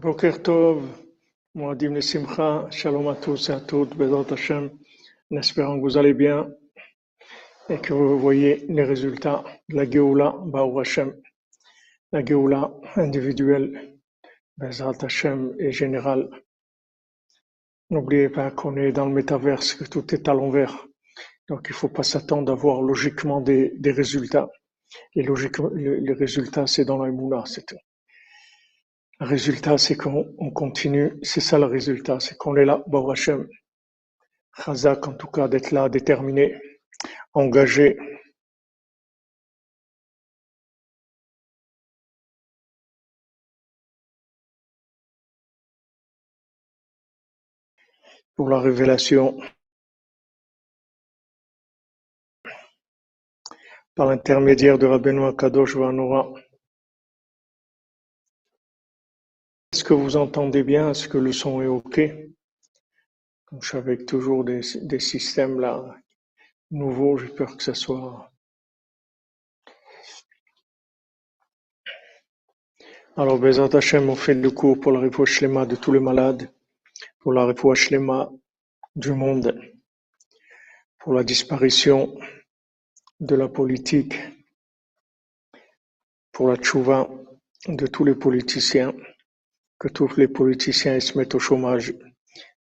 Boker Tov, Moadim Nesimcha, Shalom à tous et à toutes, Bezat Hashem, en espérant que vous allez bien et que vous voyez les résultats de la Géoula, Baou Hashem, la Géoula individuelle, Bezat Hashem et générale. N'oubliez pas qu'on est dans le métaverse, que tout est à l'envers. Donc il ne faut pas s'attendre à voir logiquement des, des résultats. Et logiquement, les résultats, c'est dans la Mouna, c'est tout. Résultat, c'est qu'on continue. C'est ça le résultat, c'est qu'on est là, Baruch Hashem. Chazak, en tout cas, d'être là, déterminé, engagé. Pour la révélation, par l'intermédiaire de Rabbeinu Kadosh Vanora. Est-ce que vous entendez bien? Est-ce que le son est OK? Suis avec toujours des, des systèmes là nouveaux, j'ai peur que ça soit. Alors, Bezat Hashem, on fait le cours pour la Shlema de tous les malades, pour la Shlema du monde, pour la disparition de la politique, pour la tchouva de tous les politiciens que tous les politiciens se mettent au chômage.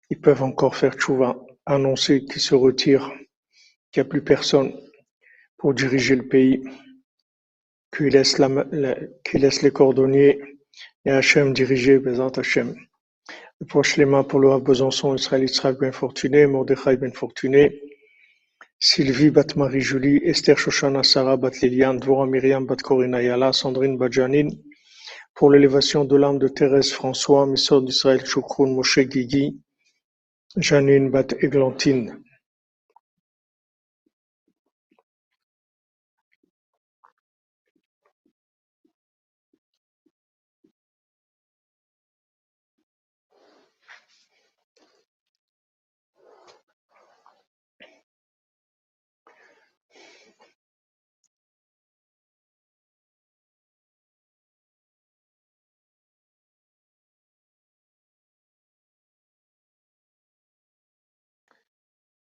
Ils peuvent encore faire tchouva, annoncer qu'ils se retirent, qu'il n'y a plus personne pour diriger le pays, qu'ils laissent, les cordonniers et Hachem diriger, Bézant Hachem. Le prochain pour le Besançon, Israël Israël bien fortuné, Mordechai bien fortuné, Sylvie Bat Marie Julie, Esther Shoshana Sarah Bat Liliane, Dvora Myriam Bat Corina Yala, Sandrine Bat Janine, pour l'élévation de l'âme de Thérèse François, Missor d'Israël Choucroun Moshe Guigui, Janine Bat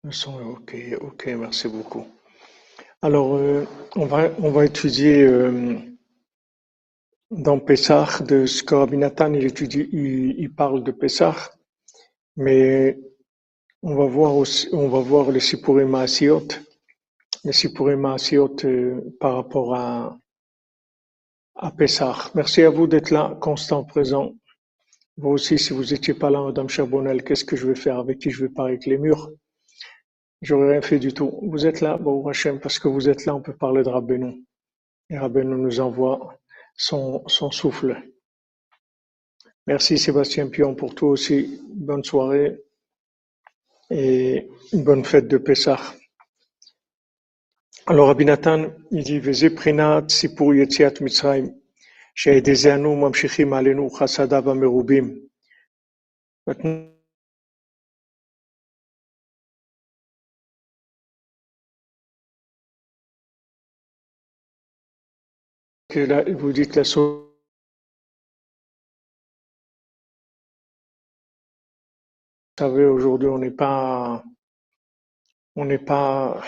OK, OK, merci beaucoup. Alors, euh, on, va, on va étudier euh, dans Pessah de ce que il, étudie, il, parle de Pessah, mais on va voir aussi, on va voir les Sipurim euh, par rapport à, à Pessah. Merci à vous d'être là, constant présent. Vous aussi, si vous n'étiez pas là, Madame Charbonnel, qu'est-ce que je vais faire? Avec qui je vais parler avec les murs? J'aurais rien fait du tout. Vous êtes là, Baruch Hashem, parce que vous êtes là, on peut parler de Rabbeinu. Et Rabbeinu nous envoie son, souffle. Merci Sébastien Pion pour toi aussi. Bonne soirée et une bonne fête de Pessah. Alors Rabbi Nathan, il dit, Vezeprina tsipour yetziat mitzrayim, she'edezenu mamshichim alenu chasadav amerubim. Maintenant, vous dites la sauce. Vous savez, aujourd'hui, on n'est pas, on n'est pas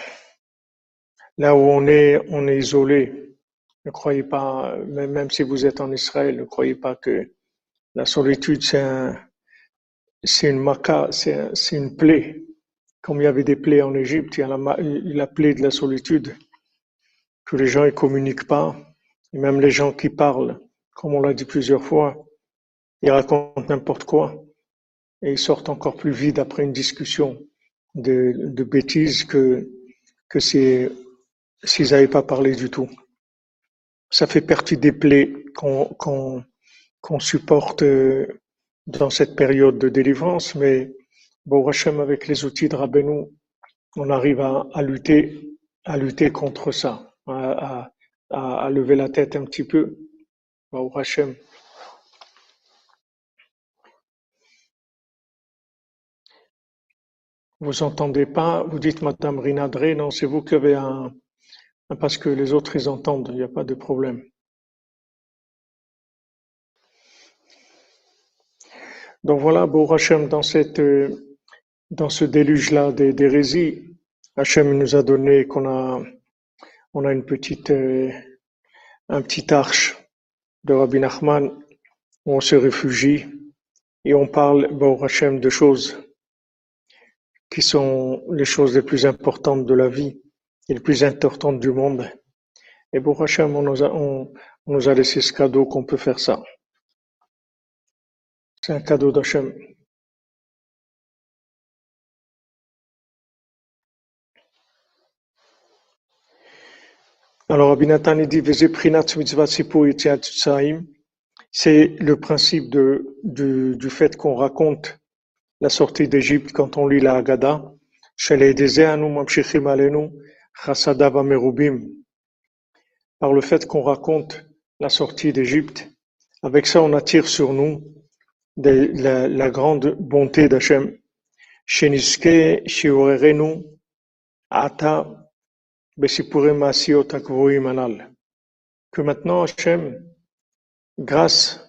là où on est, on est isolé. Ne croyez pas, même, si vous êtes en Israël, ne croyez pas que la solitude, c'est un, c'est une maca, c'est, une plaie. Comme il y avait des plaies en Égypte, il y a la plaie de la solitude, que les gens ne communiquent pas. Et même les gens qui parlent, comme on l'a dit plusieurs fois, ils racontent n'importe quoi et ils sortent encore plus vite après une discussion de, bêtises que, que s'ils n'avaient pas parlé du tout. Ça fait partie des plaies qu'on supporte dans cette période de délivrance, mais bon, Hachem, avec les outils de Rabbeinu, on arrive à, à lutter, à lutter contre ça, à, à, à, lever la tête un petit peu. Baruch Hashem. Vous entendez pas, vous dites Madame Rinadré, non, c'est vous qui avez un, parce que les autres ils entendent, il n'y a pas de problème. Donc voilà, Beau Hachem, dans cette, euh, dans ce déluge-là d'hérésie, Hachem nous a donné qu'on a, on a une petite, euh, un petit arche de Rabbi Nachman où on se réfugie et on parle, Beau Hachem, de choses qui sont les choses les plus importantes de la vie et les plus importantes du monde. Et Hachem, on nous a, on nous a laissé ce cadeau qu'on peut faire ça. C'est un cadeau d'Hachem. Alors, Abinatan dit, c'est le principe de, du, du fait qu'on raconte la sortie d'Égypte quand on lit la Haggadah. Par le fait qu'on raconte la sortie d'Égypte, avec ça on attire sur nous de la, la grande bonté d'Hachem. Sheniske shiorerenu ata que maintenant Hachem, grâce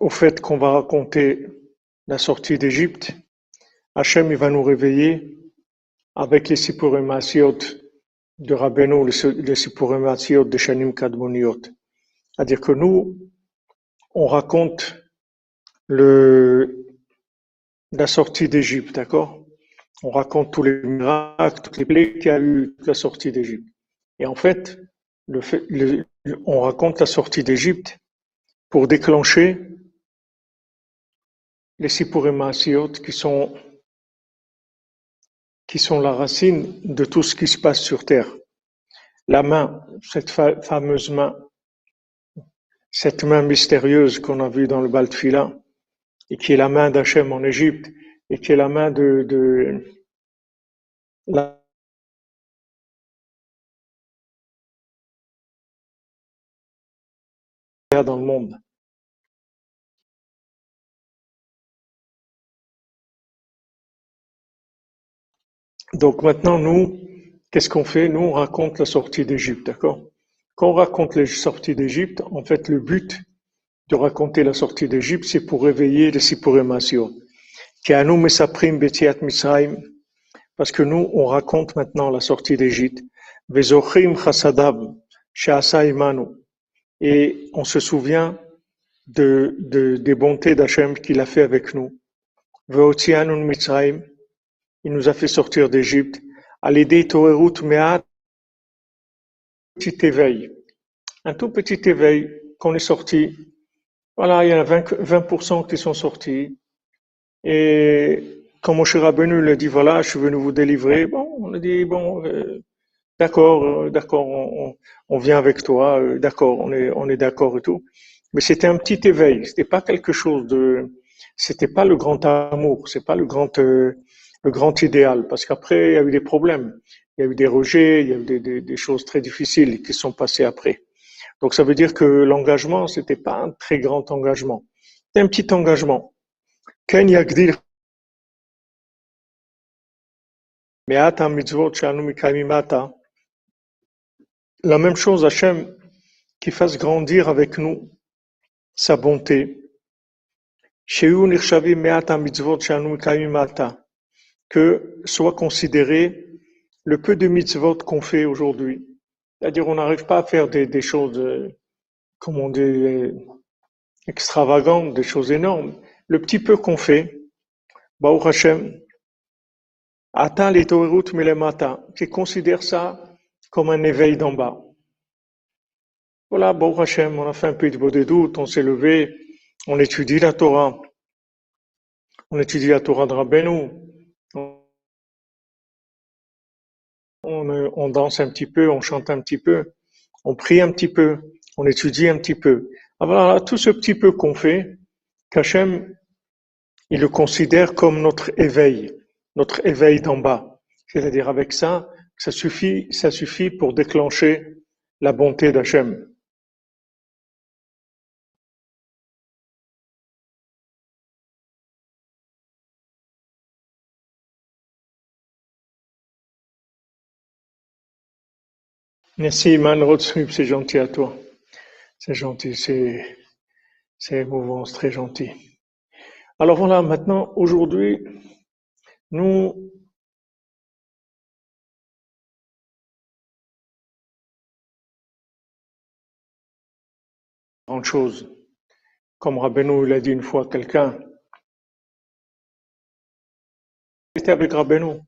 au fait qu'on va raconter la sortie d'Égypte, Hachem il va nous réveiller avec les Sipurim de Rabbeinu, les Sipurim de Shanim Kadmoniot. C'est-à-dire que nous, on raconte le, la sortie d'Égypte, d'accord? On raconte tous les miracles, toutes les plaies qu'il y a eu la sortie d'Égypte. Et en fait, on raconte la sortie d'Égypte pour déclencher les Sipurimasiot qui sont, qui sont la racine de tout ce qui se passe sur Terre. La main, cette fameuse main, cette main mystérieuse qu'on a vue dans le Baltfila, et qui est la main d'Hachem en Égypte, et qui est la main de, la dans le monde. Donc maintenant, nous, qu'est-ce qu'on fait? Nous, on raconte la sortie d'Égypte, d'accord? Quand on raconte la sortie d'Égypte, en fait, le but de raconter la sortie d'Égypte, c'est pour réveiller les Sipurimation. Parce que nous, on raconte maintenant la sortie d'Égypte. Et on se souvient de, de, des bontés d'Hachem qu'il a fait avec nous. Il nous a fait sortir d'Égypte. À l'idée Meat, petit éveil. Un tout petit éveil qu'on est sorti. Voilà, il y en a 20%, 20 qui sont sortis. Et quand Moshe Rabbeinu lui a dit, voilà, je suis venu vous délivrer, bon, on a dit, bon, euh, d'accord, euh, d'accord, on, on, vient avec toi, euh, d'accord, on est, on est d'accord et tout. Mais c'était un petit éveil, c'était pas quelque chose de, c'était pas le grand amour, c'est pas le grand, le grand idéal, parce qu'après, il y a eu des problèmes. Il y a eu des rejets, il y a eu des, des, choses très difficiles qui sont passées après. Donc ça veut dire que l'engagement, c'était pas un très grand engagement. C'était un petit engagement. La même chose, Hachem, qui fasse grandir avec nous sa bonté. Que soit considéré le peu de mitzvot qu'on fait aujourd'hui. C'est-à-dire, on n'arrive pas à faire des, choses, euh, comme on dit, extravagantes, des choses énormes le petit peu qu'on fait, Baruch Hashem, atteint les les matins, qui considère ça comme un éveil d'en bas. Voilà, Baruch Hashem, on a fait un peu de doute, on s'est levé, on étudie la Torah, on étudie la Torah de Rabbeinu, on, on danse un petit peu, on chante un petit peu, on prie un petit peu, on étudie un petit peu. Alors, tout ce petit peu qu'on fait, qu'Hachem, il le considère comme notre éveil, notre éveil d'en bas. C'est-à-dire avec ça, ça suffit, ça suffit pour déclencher la bonté d'Hachem. Merci, Man c'est gentil à toi. C'est gentil, c'est, c'est émouvant, c'est très gentil. Alors voilà, maintenant, aujourd'hui, nous grande chose. Comme Rabbeinu l'a dit une fois quelqu'un, il était avec Rabbeinu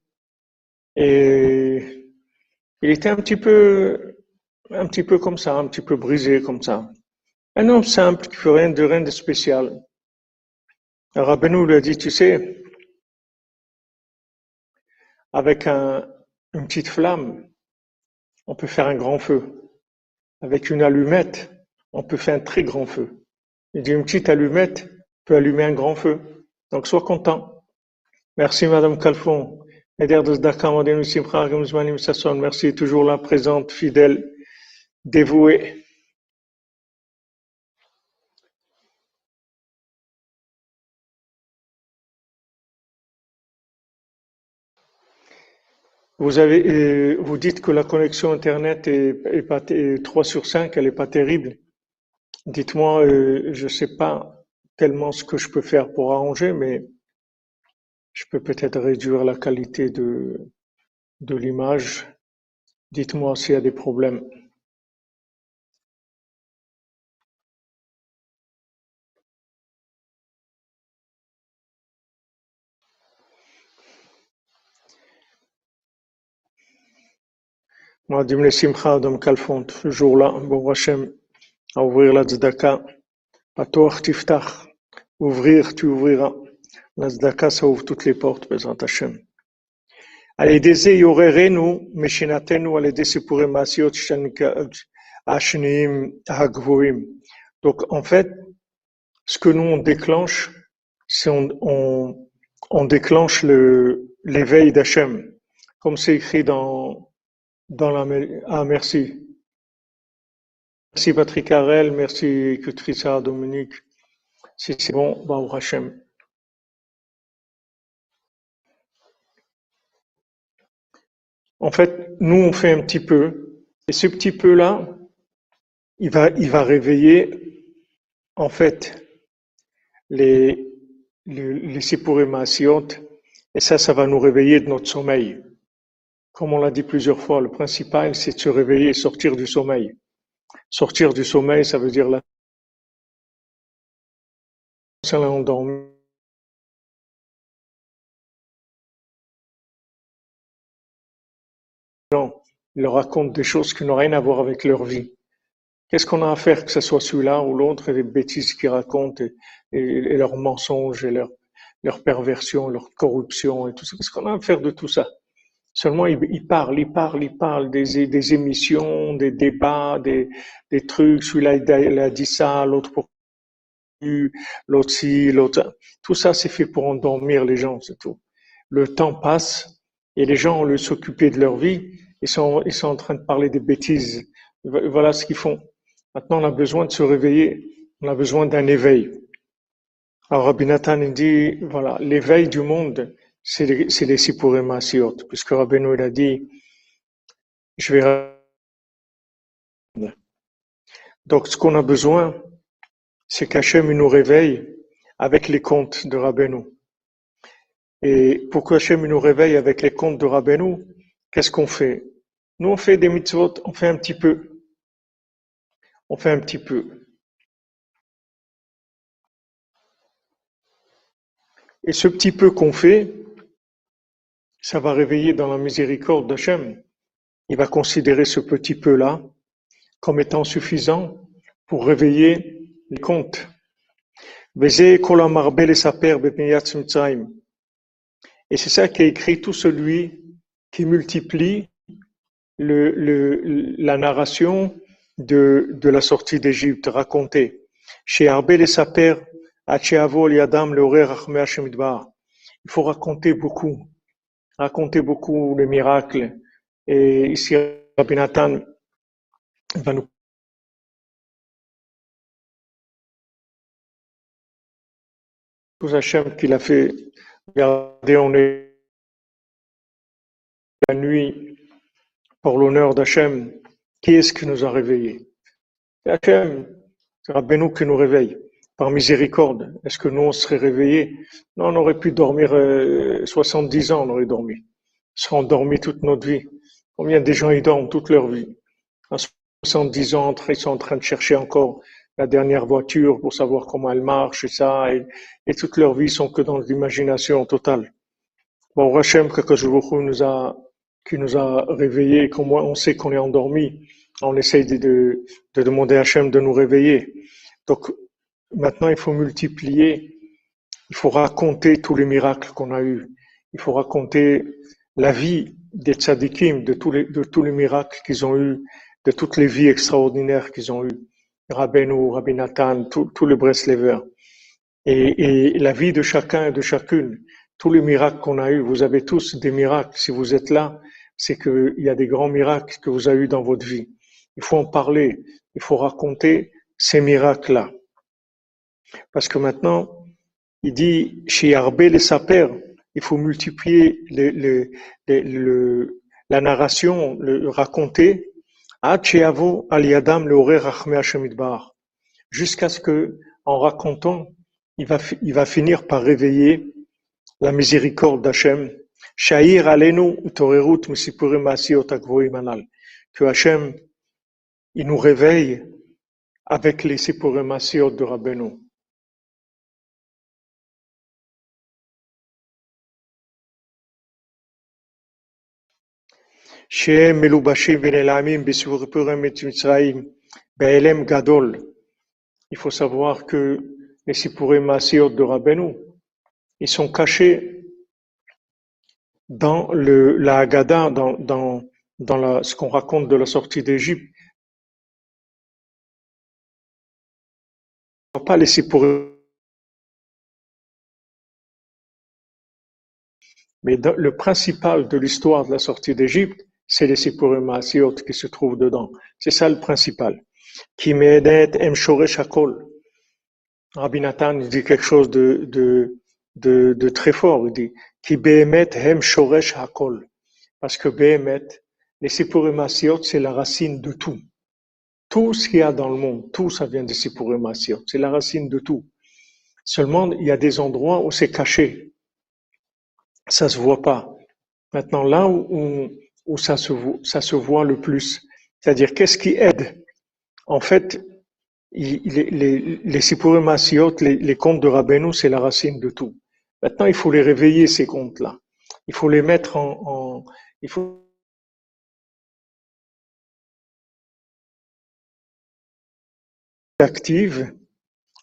et il était un petit peu, un petit peu comme ça, un petit peu brisé comme ça. Un homme simple qui fait rien de rien de spécial. Rabbeinu lui a dit, tu sais, avec un, une petite flamme, on peut faire un grand feu. Avec une allumette, on peut faire un très grand feu. Il dit, une petite allumette peut allumer un grand feu. Donc, sois content. Merci, Madame Calfon. Merci, toujours la présente, fidèle, dévouée. Vous avez, euh, vous dites que la connexion Internet est, est pas, 3 sur 5, elle est pas terrible. Dites-moi, euh, je sais pas tellement ce que je peux faire pour arranger, mais je peux peut-être réduire la qualité de, de l'image. Dites-moi s'il y a des problèmes. Moadim Simcha Adam Kalfont, ce jour-là, bon Hachem, à ouvrir la tzedaka, Patoach Tiftach, ouvrir, tu ouvriras. La tzedaka, ça ouvre toutes les portes, Bezrat Hachem. על ידי זה יעוררנו משנתנו על ידי סיפורי מעשיות השניים הגבוהים. Donc, en fait, ce que nous on déclenche, c'est on, on, on déclenche le, l'éveil d'Hachem. Comme c'est écrit dans, dans la, ah, merci. Merci Patrick Harel, merci Kutrissa Dominique. Si c'est bon, bah, au Hachem. En fait, nous, on fait un petit peu, et ce petit peu-là, il va, il va réveiller, en fait, les, les, les et ça, ça va nous réveiller de notre sommeil. Comme on l'a dit plusieurs fois, le principal, c'est de se réveiller et sortir du sommeil. Sortir du sommeil, ça veut dire là, endormi. Ils leur racontent des choses qui n'ont rien à voir avec leur vie. Qu'est-ce qu'on a à faire, que ce soit celui-là ou l'autre, et les bêtises qu'ils racontent, et, leurs mensonges, et leur, leur perversion, leur corruption, et tout ça. Qu'est-ce qu'on a à faire de tout ça? Seulement, ils, parlent, ils parlent, ils parlent des, des émissions, des débats, des, des trucs. Celui-là, il a dit ça, l'autre pour l'autre ci, l'autre. Tout ça, c'est fait pour endormir les gens, c'est tout. Le temps passe et les gens, au lieu de s'occuper de leur vie, ils sont, ils sont en train de parler des bêtises. Voilà ce qu'ils font. Maintenant, on a besoin de se réveiller. On a besoin d'un éveil. Alors, Rabbi Nathan, il dit, voilà, l'éveil du monde, c'est les, Sipurim Asiot, puisque Rabbeinu, il a dit, je vais donc, ce qu'on a besoin, c'est qu'Hachem nous réveille avec les contes de Rabbeinu. Et pour qu'Hachem nous réveille avec les contes de Rabbeinu, qu'est-ce qu'on fait? Nous, on fait des mitzvot, on fait un petit peu. On fait un petit peu. Et ce petit peu qu'on fait, ça va réveiller dans la miséricorde d'Hachem. Il va considérer ce petit peu-là comme étant suffisant pour réveiller les comptes. Et c'est ça qui écrit tout celui qui multiplie la narration de, la sortie d'Égypte racontée. Chez Arbel et Yadam, le Il faut raconter beaucoup, raconter beaucoup les miracles. Et ici, Rabbi Nathan va nous tout Hachem qu'il a fait. Regardez, on est la nuit pour l'honneur d'Hachem, qui est-ce qui nous a réveillés? C'est Hachem, c'est Rabbeinu qui nous réveille. Par miséricorde. Est-ce que nous, on serait réveillés? Non, on aurait pu dormir 70 euh, ans, on aurait dormi. On serait endormi toute notre vie. Combien de gens y dorment toute leur vie? À 70 ans, ils sont en train de chercher encore la dernière voiture pour savoir comment elle marche et ça, et, et toute leur vie sont que dans l'imagination totale. Bon, Hachem, que nous a, qui nous a réveillés, moins on sait qu'on est endormi, on essaye de, de, de demander à Hachem de nous réveiller. Donc, maintenant, il faut multiplier, il faut raconter tous les miracles qu'on a eus. Il faut raconter la vie des tzadikim, de tous les, de tous les miracles qu'ils ont eus, de toutes les vies extraordinaires qu'ils ont eues. Rabbeinu, Rabbi Nathan, tous les Breslevers. Et, et la vie de chacun et de chacune, tous les miracles qu'on a eus, vous avez tous des miracles. Si vous êtes là, c'est qu'il y a des grands miracles que vous avez eus dans votre vie. Il faut en parler, il faut raconter ces miracles-là. Parce que maintenant, il dit, chez Arbel les Saper, il faut multiplier le, la narration, le raconter, jusqu'à ce que, en racontant, il va, finir par réveiller la miséricorde d'Hachem. Alenu torerut Que Hachem, il nous réveille avec les sipurim de Rabbeinu. Il faut savoir que les Sipurim de Rabbeinu, ils sont cachés dans la Haggadah, dans, dans, dans ce qu'on raconte de la sortie d'Égypte. Pas les Sipurim Mais le principal de l'histoire de la sortie d'Égypte, c'est les Sipurim qui se trouvent dedans. C'est ça le principal. Qui. Rabbi Nathan dit quelque chose de, très fort. Il dit qui behemet hem shoresh hakol. Parce que behemet, les Sipurim c'est la racine de tout. Tout ce qu'il y a dans le monde, tout ça vient des Sipurim. C'est la racine de tout. Seulement, il y a des endroits où c'est caché. Ça se voit pas. Maintenant, là où se, ça se voit le plus. C'est-à-dire, qu'est-ce qui aide? En fait, les, Sipurim les, les contes de Rabbeinu, c'est la racine de tout. Maintenant, il faut les réveiller, ces contes-là. Il faut les mettre en... en il faut active,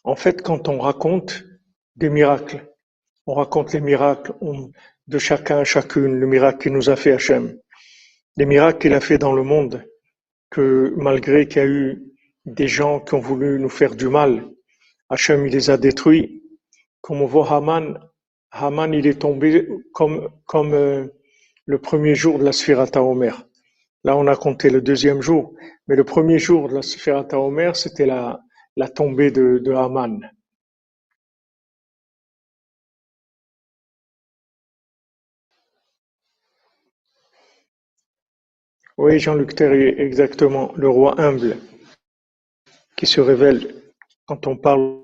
en fait, quand on raconte des miracles. On raconte les miracles de chacun, chacune, le miracle qu'il nous a fait Hachem les miracles qu'il a fait dans le monde, que malgré qu'il y a eu des gens qui ont voulu nous faire du mal, Hachem il les a détruits. Comme on voit Haman, Haman il est tombé comme, comme euh, le premier jour de la Sphirata Omer. Là on a compté le deuxième jour, mais le premier jour de la Sphirata Omer c'était la, la tombée de, de Haman. Oui, Jean-Luc Terrier, exactement, le roi humble qui se révèle quand on parle.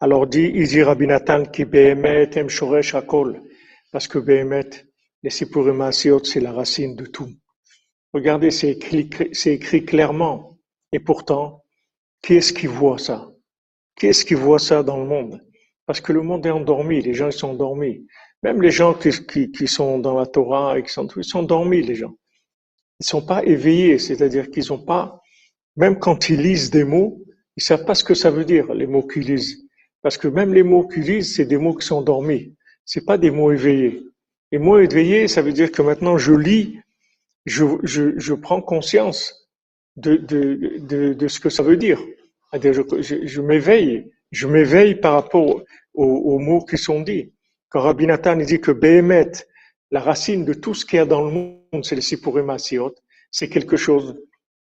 Alors dit Izi Rabbi qui Behemet Em Shoresh Akol, parce que Behemet, les Sipurim c'est la racine de tout. Regardez, c'est écrit, clairement. Et pourtant, qui est-ce qui voit ça? Qui est-ce qui voit ça dans le monde? Parce que le monde est endormi, les gens ils sont endormis. Même les gens qui, qui, qui sont dans la Torah, ils sont, ils sont endormis, les gens ils sont pas éveillés, c'est-à-dire qu'ils ont pas, même quand ils lisent des mots, ils savent pas ce que ça veut dire, les mots qu'ils lisent. Parce que même les mots qu'ils lisent, c'est des mots qui sont dormis. C'est pas des mots éveillés. Les mots éveillés, ça veut dire que maintenant je lis, je, je, je prends conscience de, de, de, ce que ça veut dire. Je, je, m'éveille, je m'éveille par rapport aux, mots qui sont dits. Quand Rabbi dit que Behemet, la racine de tout ce qu'il y a dans le monde, c'est le Sipurim C'est quelque chose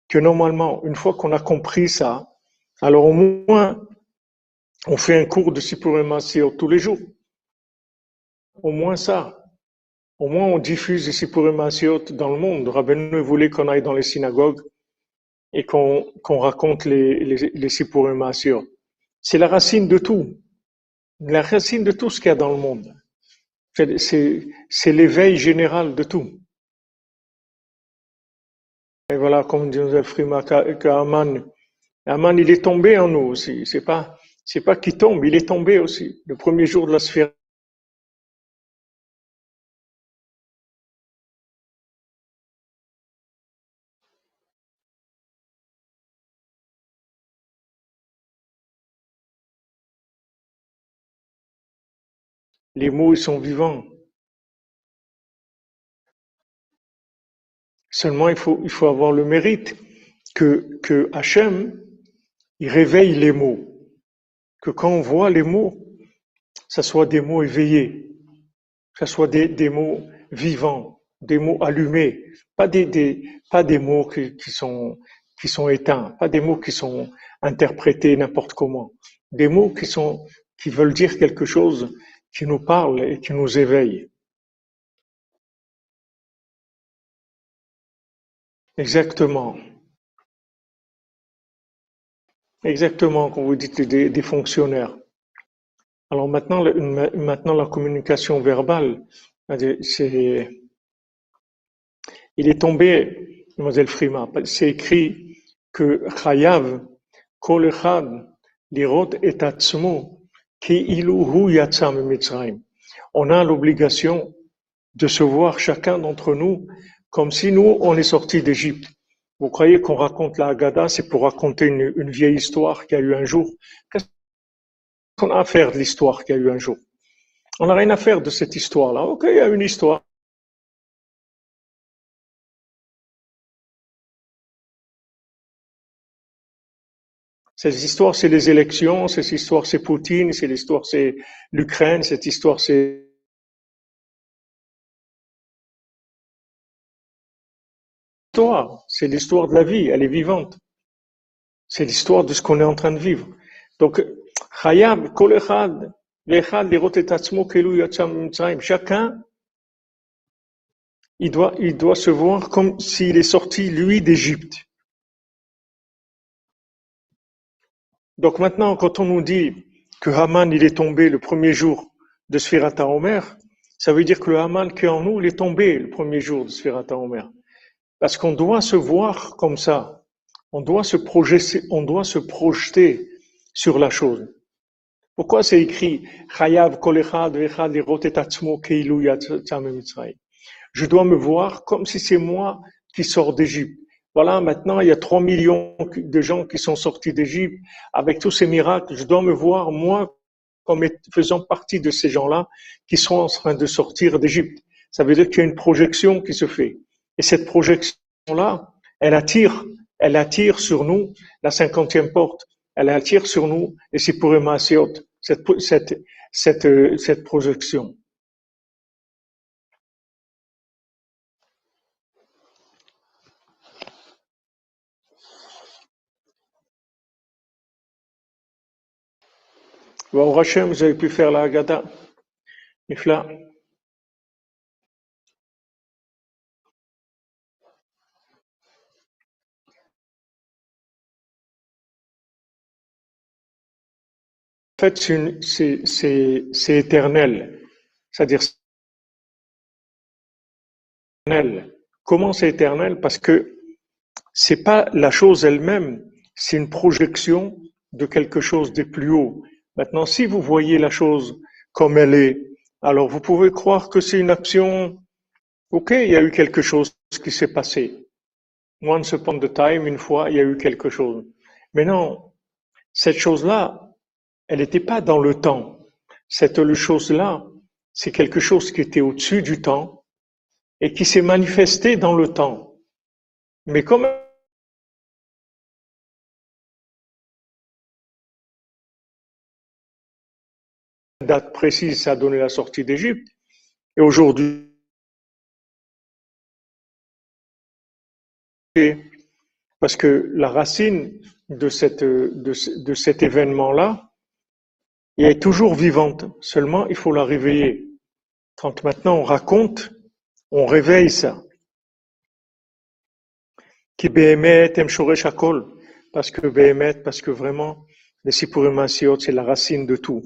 que normalement, une fois qu'on a compris ça, alors au moins, on fait un cours de Sipurim tous les jours. Au moins ça. Au moins, on diffuse les Sipurim dans le monde. Rabbeinu voulait qu'on aille dans les synagogues et qu'on raconte les, les, les C'est la racine de tout. La racine de tout ce qu'il y a dans le monde. C'est l'éveil général de tout. Et voilà, comme dit Frima, qu'Aman, Aman, il est tombé en nous aussi. C'est pas, c'est pas qu'il tombe, il est tombé aussi. Le premier jour de la sphère. Les mots, sont vivants. Seulement, il faut, avoir le mérite que, Hachem, il réveille les mots. Que quand on voit les mots, ça soit des mots éveillés, ça soit des, mots vivants, des mots allumés, pas des, mots qui, sont, éteints, pas des mots qui sont interprétés n'importe comment, des mots qui veulent dire quelque chose, qui nous parlent et qui nous éveillent. Exactement. Exactement, comme vous dites, des, fonctionnaires. Alors maintenant, maintenant la communication verbale, c'est, il est tombé, mademoiselle Frima, c'est écrit que Chayav, Kol Lirot et Atzmo, On a l'obligation de se voir chacun d'entre nous comme si nous, on est sortis d'Égypte. Vous croyez qu'on raconte la Haggadah, c'est pour raconter une, une vieille histoire qui a eu un jour? Qu'est-ce qu'on a à faire de l'histoire qui a eu un jour? On n'a rien à faire de cette histoire-là. Ok, il y a une histoire. Cette histoire, c'est les élections, cette histoire, c'est Poutine, cette histoire, c'est l'Ukraine, cette histoire, c'est c'est l'histoire de la vie, elle est vivante. C'est l'histoire de ce qu'on est en train de vivre. Donc, chacun, il doit, il doit se voir comme s'il est sorti, lui, d'Égypte. Donc maintenant, quand on nous dit que Haman, il est tombé le premier jour de Sphirata Omer, ça veut dire que le Haman qui est en nous, il est tombé le premier jour de Sphirata Omer. Parce qu'on doit se voir comme ça. On doit se projeter, on doit se projeter sur la chose. Pourquoi c'est écrit Je dois me voir comme si c'est moi qui sors d'Égypte. Voilà, maintenant il y a trois millions de gens qui sont sortis d'Égypte avec tous ces miracles. Je dois me voir moi comme faisant partie de ces gens-là qui sont en train de sortir d'Égypte. Ça veut dire qu'il y a une projection qui se fait. Et cette projection-là, elle attire, elle attire sur nous la cinquantième porte. Elle attire sur nous et c'est pour cette, cette, cette, cette projection. Bon, vous avez pu faire la Haggadah. En fait, c'est éternel. C'est-à-dire, éternel. Comment c'est éternel? Parce que c'est pas la chose elle-même, c'est une projection de quelque chose de plus haut. Maintenant, si vous voyez la chose comme elle est, alors vous pouvez croire que c'est une action. Ok, il y a eu quelque chose qui s'est passé. Once upon a time, une fois, il y a eu quelque chose. Mais non, cette chose-là, elle n'était pas dans le temps. Cette chose-là, c'est quelque chose qui était au-dessus du temps et qui s'est manifesté dans le temps. Mais comme date précise, ça a donné la sortie d'Égypte. Et aujourd'hui, parce que la racine de, cette, de, de cet événement-là, est toujours vivante. Seulement, il faut la réveiller. Quand maintenant on raconte, on réveille ça. Parce que Behemet, parce que vraiment, le sipourimasiot, c'est la racine de tout.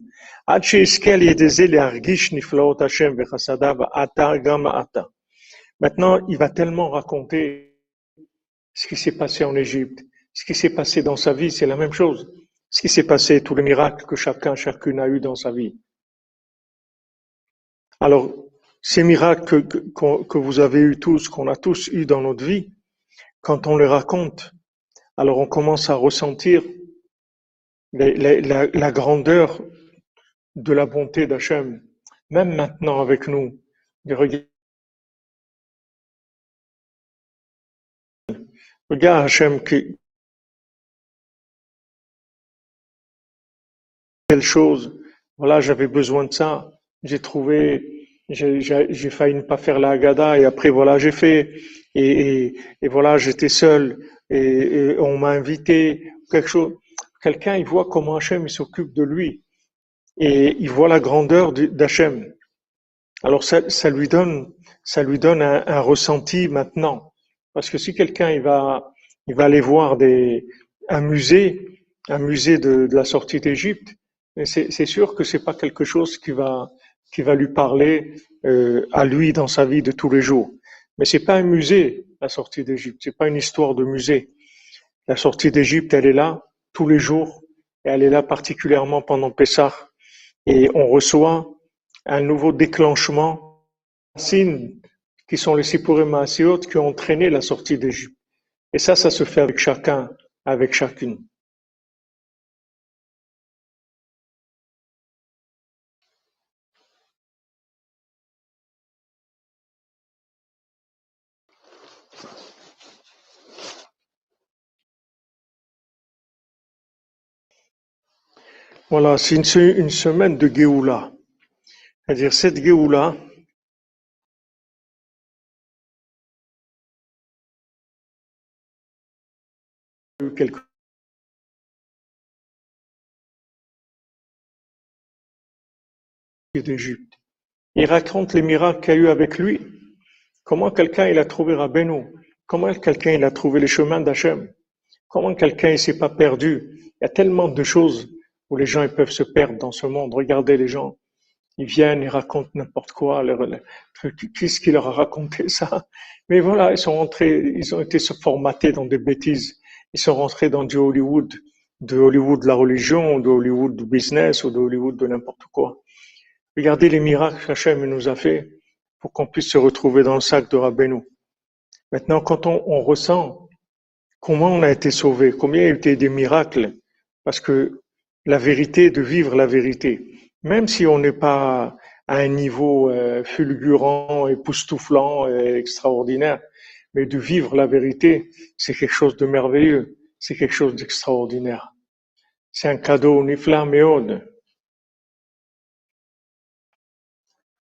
Maintenant, il va tellement raconter ce qui s'est passé en Égypte, ce qui s'est passé dans sa vie, c'est la même chose. Ce qui s'est passé, tous les miracles que chacun, chacune a eu dans sa vie. Alors, ces miracles que, que vous avez eu tous, qu'on a tous eu dans notre vie, quand on les raconte, alors on commence à ressentir la, grandeur de la bonté d'Hachem, même maintenant avec nous. Regarde, Hachem qui, telle chose, voilà, j'avais besoin de ça, j'ai trouvé, j'ai failli ne pas faire la Haggadah et après voilà, j'ai fait, et voilà, j'étais seul, et, et on m'a invité, quelque chose. Quelqu'un, il voit comment Hachem s'occupe de lui, et il voit la grandeur d'Hachem. Alors ça, lui donne, ça lui donne un, ressenti maintenant, parce que si quelqu'un il va, il va aller voir des, un musée, un musée de, de la sortie d'Égypte, c'est sûr que c'est pas quelque chose qui va qui va lui parler euh, à lui dans sa vie de tous les jours. Mais c'est pas un musée la sortie d'Égypte, c'est pas une histoire de musée. La sortie d'Égypte, elle est là tous les jours et elle est là particulièrement pendant Pessah et on reçoit un nouveau déclenchement, signes qui sont les Sipurim qui ont entraîné la sortie d'Égypte. Et ça, ça se fait avec chacun, avec chacune. Voilà, c'est une, semaine de Géoula. C'est-à-dire cette Géoula. Il raconte les miracles qu'il a eu avec lui. Comment quelqu'un il a trouvé Rabbeinu. Comment quelqu'un il a trouvé les chemins d'Hachem. Comment quelqu'un il s'est pas perdu. Il y a tellement de choses où les gens ils peuvent se perdre dans ce monde. Regardez les gens, ils viennent, ils racontent n'importe quoi. Qu'est-ce qui leur a raconté ça Mais voilà, ils sont rentrés, ils ont été formatés dans des bêtises. Ils sont rentrés dans du Hollywood, de Hollywood de la religion, de Hollywood du business ou de Hollywood de n'importe quoi. Regardez les miracles qu'Hachem nous a fait pour qu'on puisse se retrouver dans le sac de Rabbeinu. Maintenant, quand on, on ressent comment on a été sauvé, combien il y a eu des miracles, parce que la vérité, de vivre la vérité. Même si on n'est pas à un niveau euh, fulgurant, époustouflant, et extraordinaire, mais de vivre la vérité, c'est quelque chose de merveilleux, c'est quelque chose d'extraordinaire. C'est un cadeau nifla meod.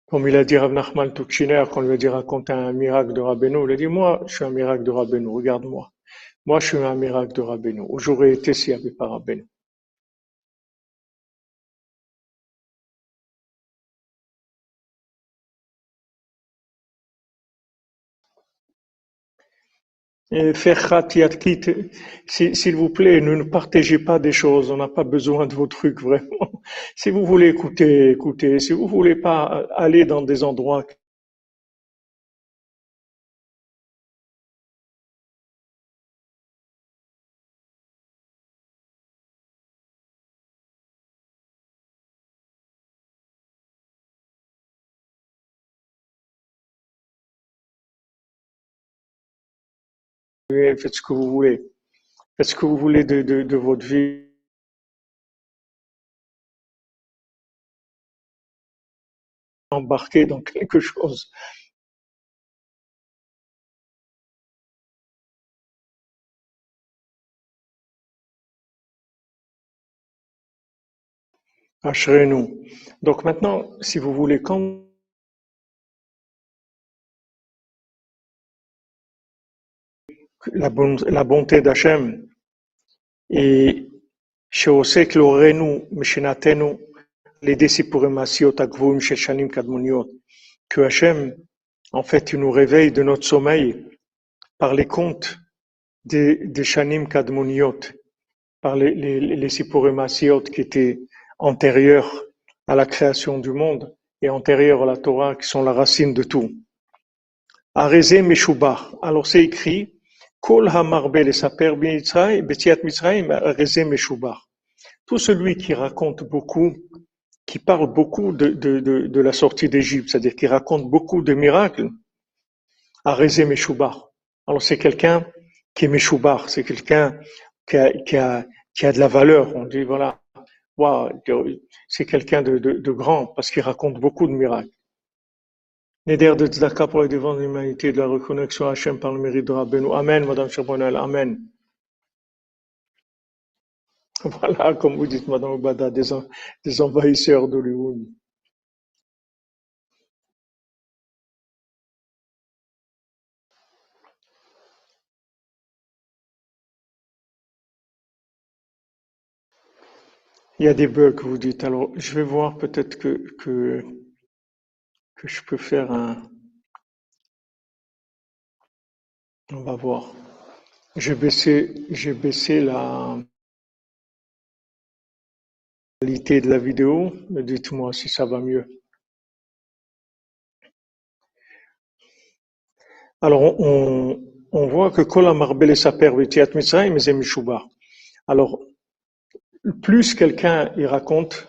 Comme il a dit Rav Nachman Tuchiner, quand lui a dit raconter un miracle de Rabbeinu, il a dit, moi, je suis un miracle de Rabbeinu, regarde-moi. Moi, je suis un miracle de Rabbeinu. J'aurais été s'il n'y avait pas Rabbeinu. S'il vous plaît, ne, partagez pas des choses. On n'a pas besoin de vos trucs, vraiment. Si vous voulez écouter, écoutez. Si vous voulez pas aller dans des endroits faites ce que vous voulez. Faites ce que vous voulez de, de, votre vie. Embarquer dans quelque chose. nous Donc maintenant, si vous voulez, quand la, bon, la bonté d'Hachem et שעושה כלורנו משנתנו על ידי סיפורי מעשיות הגבוהים של שנים קדמוניות. Que Hachem, en fait, il nous réveille de notre sommeil par les contes des, des Shanim Kadmoniot, par les, les, les qui étaient antérieurs à la création du monde et antérieurs à la Torah, qui sont la racine de tout. Arezé Meshubar. Alors c'est écrit, tout celui qui raconte beaucoup, qui parle beaucoup de, la sortie d'Égypte, c'est-à-dire qui raconte beaucoup de miracles, Arezé Meshubar. Alors c'est quelqu'un qui est Meshubar, c'est quelqu'un qui a, a, a de la valeur. On dit, voilà, wow, c'est quelqu'un de grand parce qu'il raconte beaucoup de miracles. Neder de Tzedaka pour les devant de l'humanité, de la reconnexion à Hachem par le mérite de Rabbeinu. Amen, Madame Charbonnel. Amen. Voilà, comme vous dites, Madame Obada, des, envahisseurs d'Hollywood. Il y a des bugs, vous dites. Alors, je vais voir peut-être que, que je peux faire un... On va voir. J'ai baissé, j'ai baissé la qualité de la vidéo. Dites-moi si ça va mieux. Alors, on, voit que Kola Marbele Saper mais Alors, plus quelqu'un y raconte,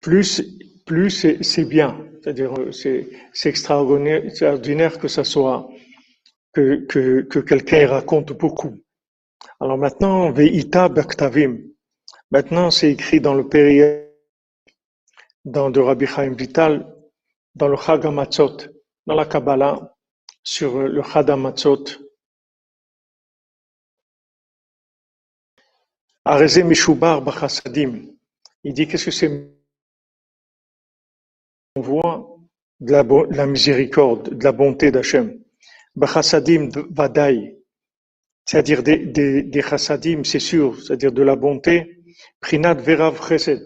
plus, plus c'est bien. C'est-à-dire, c'est extraordinaire que ça soit, que, que, que quelqu'un raconte beaucoup. Alors maintenant, Ve'ita Baktavim. Maintenant, c'est écrit dans le période, dans de Rabbi Chaim Vital, dans le Chagamatzot, dans la Kabbalah, sur le Chadamatzot, Arezé Meshubar Bachassadim. Il dit qu'est-ce que c'est voit de la, miséricorde, de la bonté d'Hachem. Bachassadim Vadaï. C'est-à-dire des, chassadim, c'est sûr, c'est-à-dire de la bonté. Prinat Verav Chesed.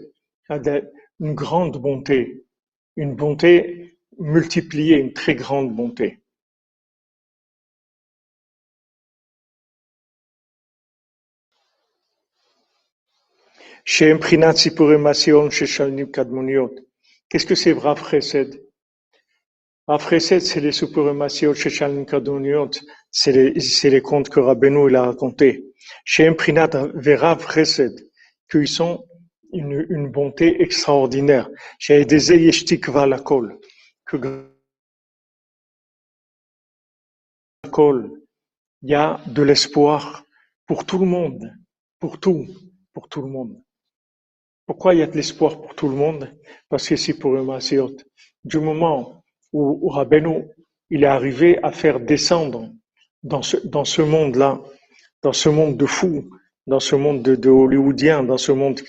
Une grande bonté. Une bonté multipliée, une très grande bonté. Qu'est-ce que c'est Rav Chesed? Rav Chesed, c'est les Sheshalnim Kadmoniot, c'est les, c'est les contes que Rabbeinu a racontés. Shem Prinat Verav Chesed, qu'ils sont une, bonté extraordinaire. Chez des Yeshtikva Lakol, que il y a de l'espoir pour tout le monde, pour tout, pour tout le monde. Pourquoi il y a de l'espoir pour tout le monde? Parce que c'est pour un Du moment où, où il est arrivé à faire descendre dans ce, monde-là, dans ce monde de fous, dans ce monde de, de hollywoodien, dans ce monde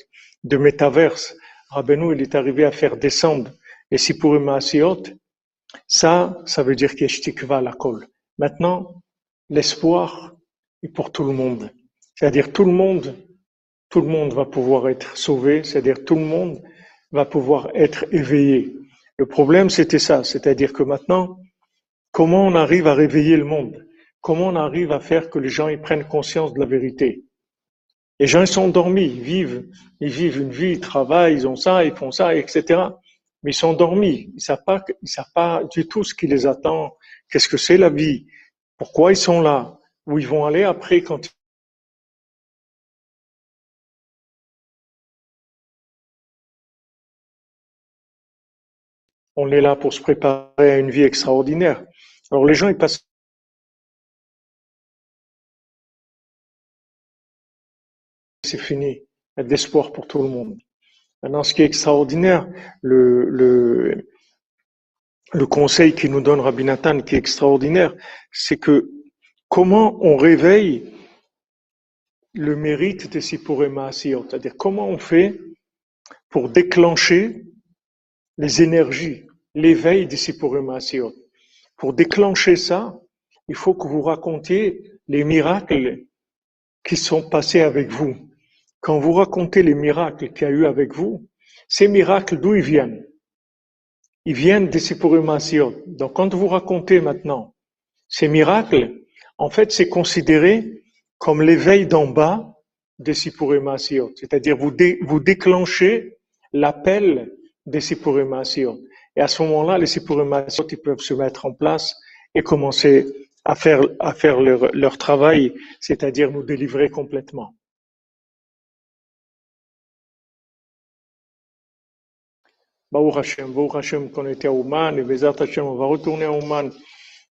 de métaverse, Rabbeinu, il est arrivé à faire descendre les Sipurim Asiot, ça, ça veut dire qu'il y a la colle. Maintenant, l'espoir est pour tout le monde. C'est-à-dire tout le monde tout le monde va pouvoir être sauvé, c'est-à-dire tout le monde va pouvoir être éveillé. Le problème, c'était ça, c'est-à-dire que maintenant, comment on arrive à réveiller le monde? Comment on arrive à faire que les gens ils prennent conscience de la vérité? Les gens ils sont endormis, ils vivent, ils vivent une vie, ils travaillent, ils ont ça, ils font ça, etc. Mais ils sont endormis, ils savent pas, savent pas du tout ce qui les attend. Qu'est-ce que c'est la vie Pourquoi ils sont là Où ils vont aller après quand On est là pour se préparer à une vie extraordinaire. Alors les gens, ils passent c'est fini. Il y a de l'espoir pour tout le monde. Maintenant, ce qui est extraordinaire, le, le, le conseil qui nous donne Rabbi Nathan, qui est extraordinaire, c'est que comment on réveille le mérite des Sipuré c'est-à-dire comment on fait pour déclencher les énergies, l'éveil des Sipurim Pour déclencher ça, il faut que vous racontiez les miracles qui sont passés avec vous. Quand vous racontez les miracles qu'il y a eu avec vous, ces miracles, d'où ils viennent? Ils viennent des Sipurim Donc quand vous racontez maintenant ces miracles, en fait, c'est considéré comme l'éveil d'en bas des Sipurim C'est-à-dire, vous, vous déclenchez l'appel des Sipurim Et à ce moment-là, les Sipurim ils peuvent se mettre en place et commencer à faire, à faire leur, leur travail, c'est-à-dire nous délivrer complètement. Baruch Hashem, Baruch Hashem qu'on était à Ouman, et Bezat Hashem, on va retourner à Ouman.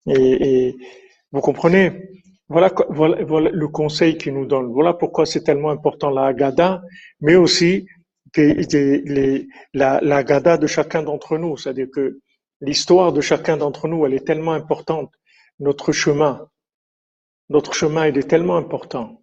Et, et vous comprenez? Voilà, voilà, voilà, le conseil qu'il nous donne. Voilà pourquoi c'est tellement important la Haggadah, mais aussi la, la Haggadah de chacun d'entre nous. C'est-à-dire que l'histoire de chacun d'entre nous, elle est tellement importante. Notre chemin, notre chemin, il est tellement important.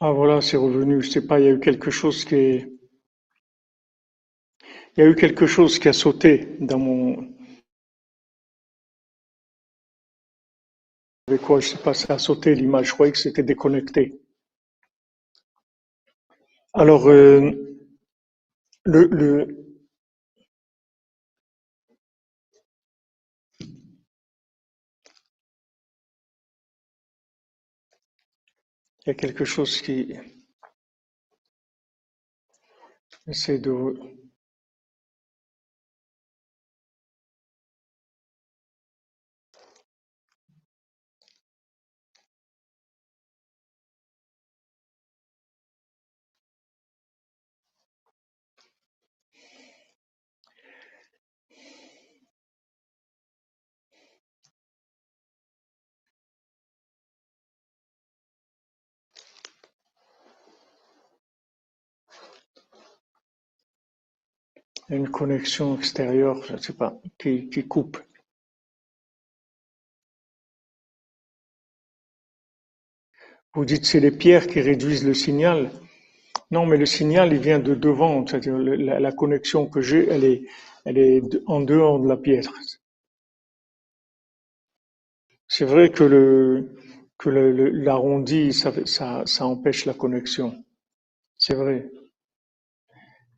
Ah voilà, c'est revenu. Je sais pas, il y a eu quelque chose qui est... Il y a eu quelque chose qui a sauté dans mon... Avec quoi, je sais pas, ça a sauté l'image. Je croyais que c'était déconnecté. Alors, euh, le, le, Il y a quelque chose qui essaie de une connexion extérieure, je ne sais pas, qui, coupe. Vous dites c'est les pierres qui réduisent le signal. Non, mais le signal, il vient de devant. C'est-à-dire la, connexion que j'ai, elle est, en dehors de la pierre. C'est vrai que l'arrondi, ça empêche la connexion. C'est vrai.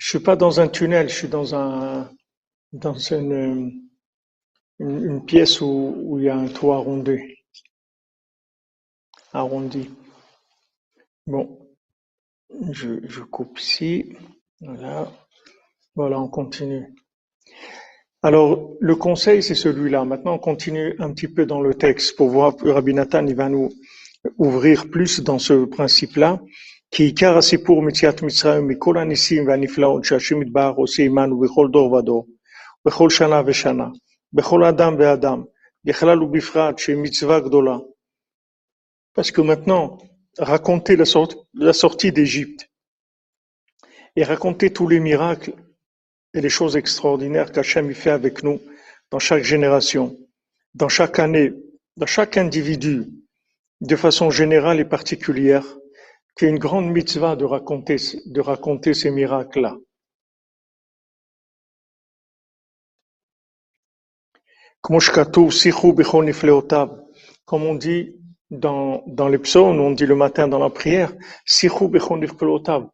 Je suis pas dans un tunnel, je suis dans un dans une, une, pièce où, où, il y a un toit arrondi. Arrondi. Bon, je, je coupe ici. Voilà. Voilà, on continue. Alors, le conseil, c'est celui-là. Maintenant, on continue un petit peu dans le texte pour voir, Rabbi Nathan, il va nous ouvrir plus dans ce principe-là. כי עיקר הסיפור מציאת מצרים מכל הניסים והנפלאות שהשם יתברך עושה עמנו בכל דור ודור, בכל שנה ושנה, בכל אדם ואדם, בכלל ובפרט שהיא מצווה גדולה. Parce que maintenant, raconter la, sortie, la sortie d'Égypte et raconter tous les miracles et les choses extraordinaires qu'Hachem fait avec nous dans chaque génération, dans chaque année, dans chaque individu, de façon générale et particulière, une grande mitzvah de raconter, ces miracles-là. Comme on dit dans, dans les psaumes, on dit le matin dans la prière,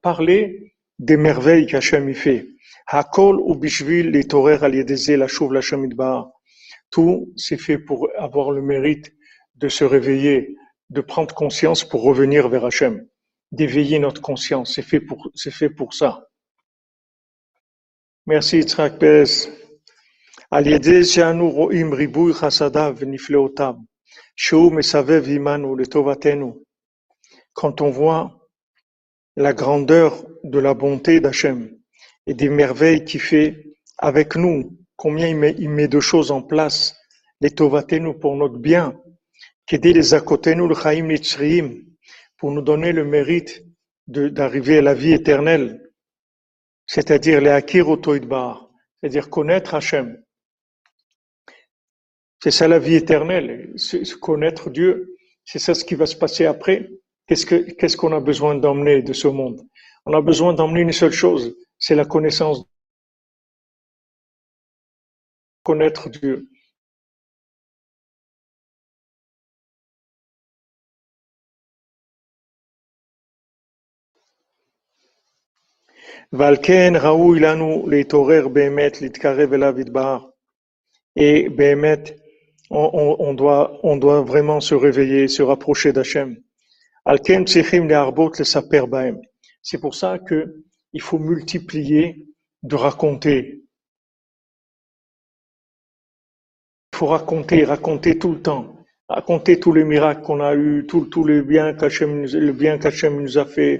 parler des merveilles qu'Hachem y fait. Hakol ou bishvil Tout, c'est fait pour avoir le mérite de se réveiller, de prendre conscience pour revenir vers Hachem, d'éveiller notre conscience. C'est fait pour, c'est fait pour ça. Merci Yitzhak Pes. על ידי שאנו רואים ריבוי חסדיו ונפלאותיו, שהוא מסבב עמנו לטובתנו. Quand on voit la grandeur de la bonté d'Hachem et des merveilles qu'il fait avec nous, combien il met, il met de choses en place, les tovatenu pour notre bien, qu'aider les akotenu le chaim nitzriim, pour nous donner le mérite d'arriver à la vie éternelle, c'est-à-dire les akir c'est-à-dire connaître Hachem. C'est ça la vie éternelle, connaître Dieu. C'est ça ce qui va se passer après. Qu'est-ce que qu'est-ce qu'on a besoin d'emmener de ce monde? On a besoin d'emmener une seule chose, c'est la connaissance. Connaître Dieu. Valken ראוי לנו להתעורר באמת, להתקרב אליו יתברך. Et באמת, on, on, on, doit, on doit vraiment se réveiller, se rapprocher d'Hachem. C'est pour ça que il faut multiplier de raconter. Il faut raconter, raconter tout le temps, raconter tous les miracles qu'on a eus, tous les biens qu'Hachem, le bien qu'Hachem nous a fait.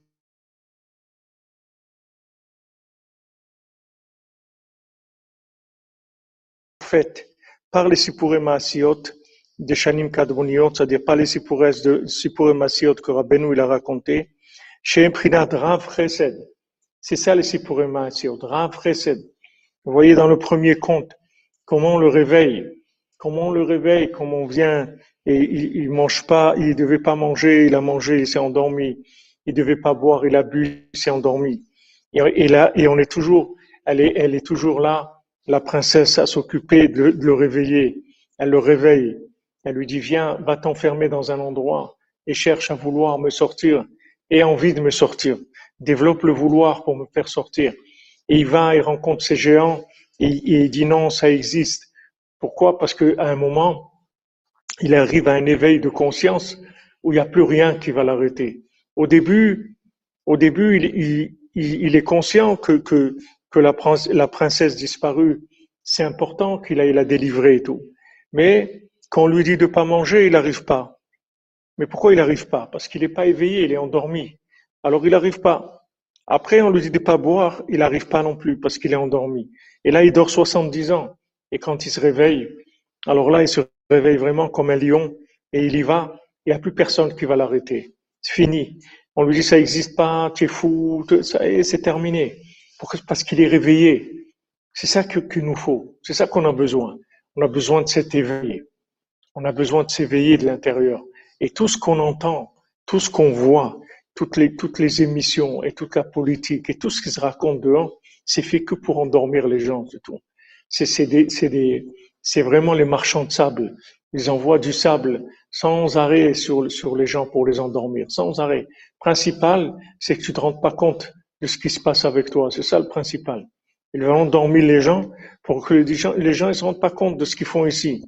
fait par les Sipuré Maasiot des Shanim Kadmoniot, c'est-à-dire par les Sipuré Maasiot que Rabbeinu il a raconté, chez Imprinat Rav Chesed. C'est ça les Sipuré Maasiot, Rav Chesed. Vous voyez dans le premier conte comment on le réveille, comment on le réveille, comment on vient et il, il mange pas, il devait pas manger, il a mangé, il s'est endormi. Il devait pas boire, il a bu, il s'est endormi. Et, là, et on est toujours, elle est toujours là la princesse a s'occupé de, le réveiller. Elle le réveille. Elle lui dit, viens, va t'enfermer dans un endroit et cherche à vouloir me sortir et envie de me sortir. Développe le vouloir pour me faire sortir. Et il va, il rencontre ces géants et, il dit non, ça existe. Pourquoi? Parce qu'à un moment, il arrive à un éveil de conscience où il n'y a plus rien qui va l'arrêter. Au début, au début, il, est conscient que que la, princesse disparue, c'est important qu'il aille la délivrer et tout. Mais quand on lui dit de pas manger, il n'arrive pas. Mais pourquoi il n'arrive pas? Parce qu'il n'est pas éveillé, il est endormi. Alors il n'arrive pas. Après, on lui dit de pas boire, il n'arrive pas non plus parce qu'il est endormi. Et là, il dort 70 ans. Et quand il se réveille, alors là, il se réveille vraiment comme un lion et il y va. Il n'y a plus personne qui va l'arrêter. C'est fini. On lui dit ça n'existe pas, tu es fou, ça c'est terminé parce qu'il est réveillé. C'est ça qu'il nous faut. C'est ça qu'on a besoin. On a besoin de cet éveil. On a besoin de s'éveiller de l'intérieur. Et tout ce qu'on entend, tout ce qu'on voit, toutes les, toutes les émissions et toute la politique et tout ce qui se raconte dehors, c'est fait que pour endormir les gens, c'est tout. C'est, vraiment les marchands de sable. Ils envoient du sable sans arrêt sur, sur les gens pour les endormir, sans arrêt. Principal, c'est que tu te rends pas compte de ce qui se passe avec toi. C'est ça le principal. Il va endormir les gens pour que les gens, les gens ne se rendent pas compte de ce qu'ils font ici.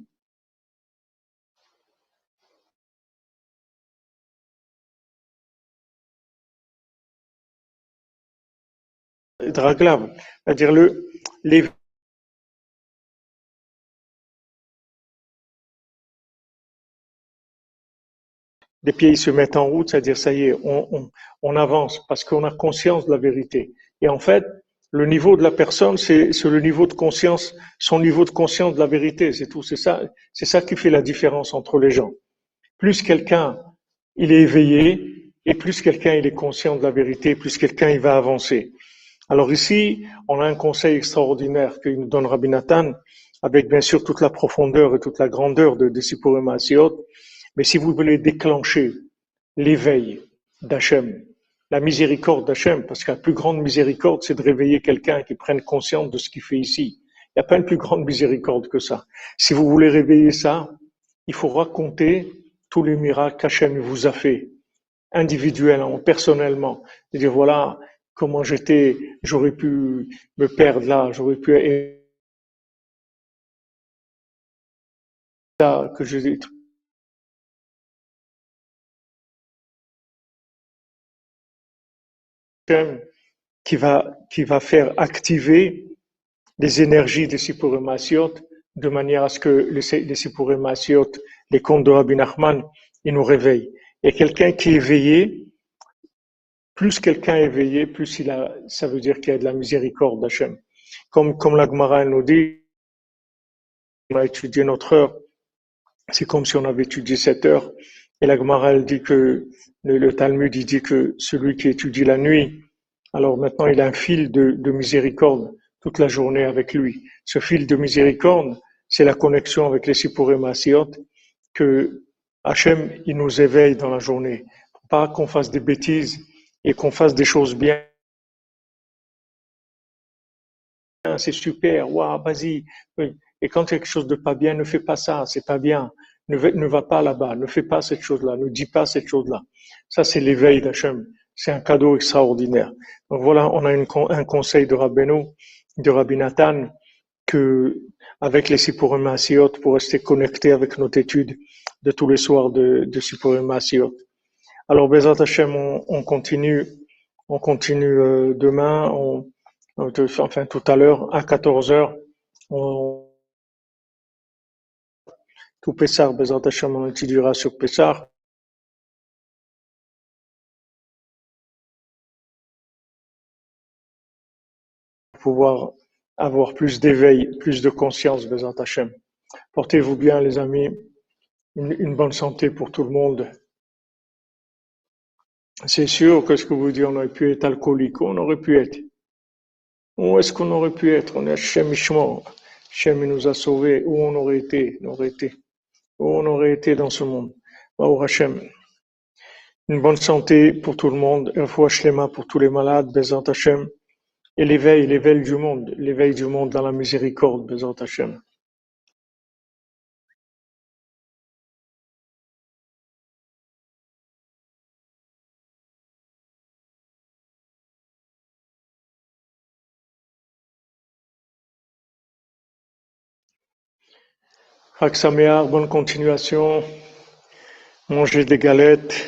Draglav, c'est-à-dire le, les les pieds se mettent en route, c'est-à-dire ça y est, on, avance parce qu'on a conscience de la vérité. Et en fait, le niveau de la personne, c'est le niveau de conscience, son niveau de conscience de la vérité, c'est tout. C'est ça, c'est ça qui fait la différence entre les gens. Plus quelqu'un il est éveillé et plus quelqu'un il est conscient de la vérité, plus quelqu'un il va avancer. Alors ici, on a un conseil extraordinaire que nous donne Rabbi Nathan avec bien sûr toute la profondeur et toute la grandeur de, de Sipurim Asiot. Mais si vous voulez déclencher l'éveil d'Hachem, la miséricorde d'Hachem, parce que la plus grande miséricorde, c'est de réveiller quelqu'un qui prenne conscience de ce qu'il fait ici. Il n'y a pas une plus grande miséricorde que ça. Si vous voulez réveiller ça, il faut raconter tous les miracles qu'Hachem vous a fait, individuellement, personnellement. Et dire voilà comment j'étais, j'aurais pu me perdre là, j'aurais pu que je qui va, qui va faire activer les énergies des Sipurim de manière à ce que les, Sipurim les contes de Rabbi Nachman, ils nous réveillent. Et quelqu'un qui est éveillé, plus quelqu'un est éveillé, plus ça veut dire qu'il y a de la miséricorde d'Hachem. Comme, comme la Gemara nous dit, on a étudié notre heure, c'est comme si on avait étudié cette heure. Et la Gemara, elle dit que, le, Talmud, il dit que celui qui étudie la nuit, alors maintenant il a un fil de, de miséricorde toute la journée avec lui. Ce fil de miséricorde, c'est la connexion avec les Sipurim Asiot, que Hachem, il nous éveille dans la journée. Pas qu'on fasse des bêtises et qu'on fasse des choses bien. C'est super, waouh, vas-y. Et quand quelque chose de pas bien, ne fais pas ça, c'est pas bien. Ne, ne va pas là-bas, ne fais pas cette chose-là, ne dis pas cette chose-là. Ça, c'est l'éveil d'Hachem. C'est un cadeau extraordinaire. Donc voilà, on a un conseil de Rabbeinu, de Rabbi Nathan, que avec les Sipurim Asiot, pour rester connecté avec notre étude de tous les soirs de, de Sipurim Asiot. Alors, Bezat Hashem, on, on, continue, on continue euh, demain, on, enfin tout à l'heure, à 14 heures, on, tout Pessar, Hashem, on étudiera sur Pessar. pouvoir avoir plus d'éveil, plus de conscience, Bezat Hashem. Portez-vous bien, les amis. Une, bonne santé pour tout le monde. C'est sûr que ce que vous dites, on aurait pu être alcoolique, on aurait pu être. Où est-ce qu'on aurait pu être? On est Hachem Ishmael. Hachem nous a sauvés. Où on aurait été? On aurait été où on aurait été dans ce monde. Hachem. Une bonne santé pour tout le monde, un pour tous les malades, Bezant Hachem. Et l'éveil, l'éveil du monde, l'éveil du monde dans la miséricorde, Bezant Hachem. Aksamear, bonne continuation. Mangez des galettes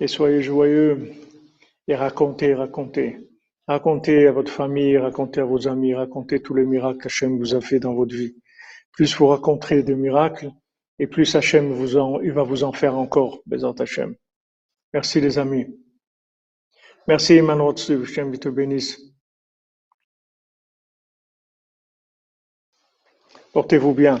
et soyez joyeux et racontez, racontez. Racontez à votre famille, racontez à vos amis, racontez tous les miracles qu'Hachem vous a fait dans votre vie. Plus vous raconterez des miracles, et plus Hachem va vous en faire encore, Bézant Hachem. Merci les amis. Merci Emmanuel Hachem vous te bénisse. Portez-vous bien.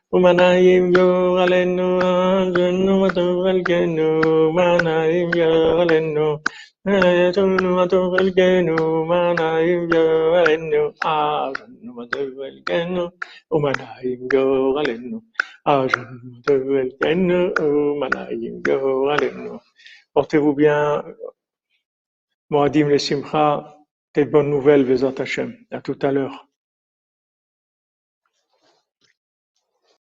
Manayim yo alenu, gunu matu velgenu, manayim yo alenu, gunu matu velgenu, manayim yo alenu, gunu matu velgenu, oh, manayim yo alenu, gunu matu velgenu, oh, manayim yo alenu. Portez-vous bien, Moadim le Simcha, des bonnes nouvelles, Bezat Hashem. À tout à l'heure.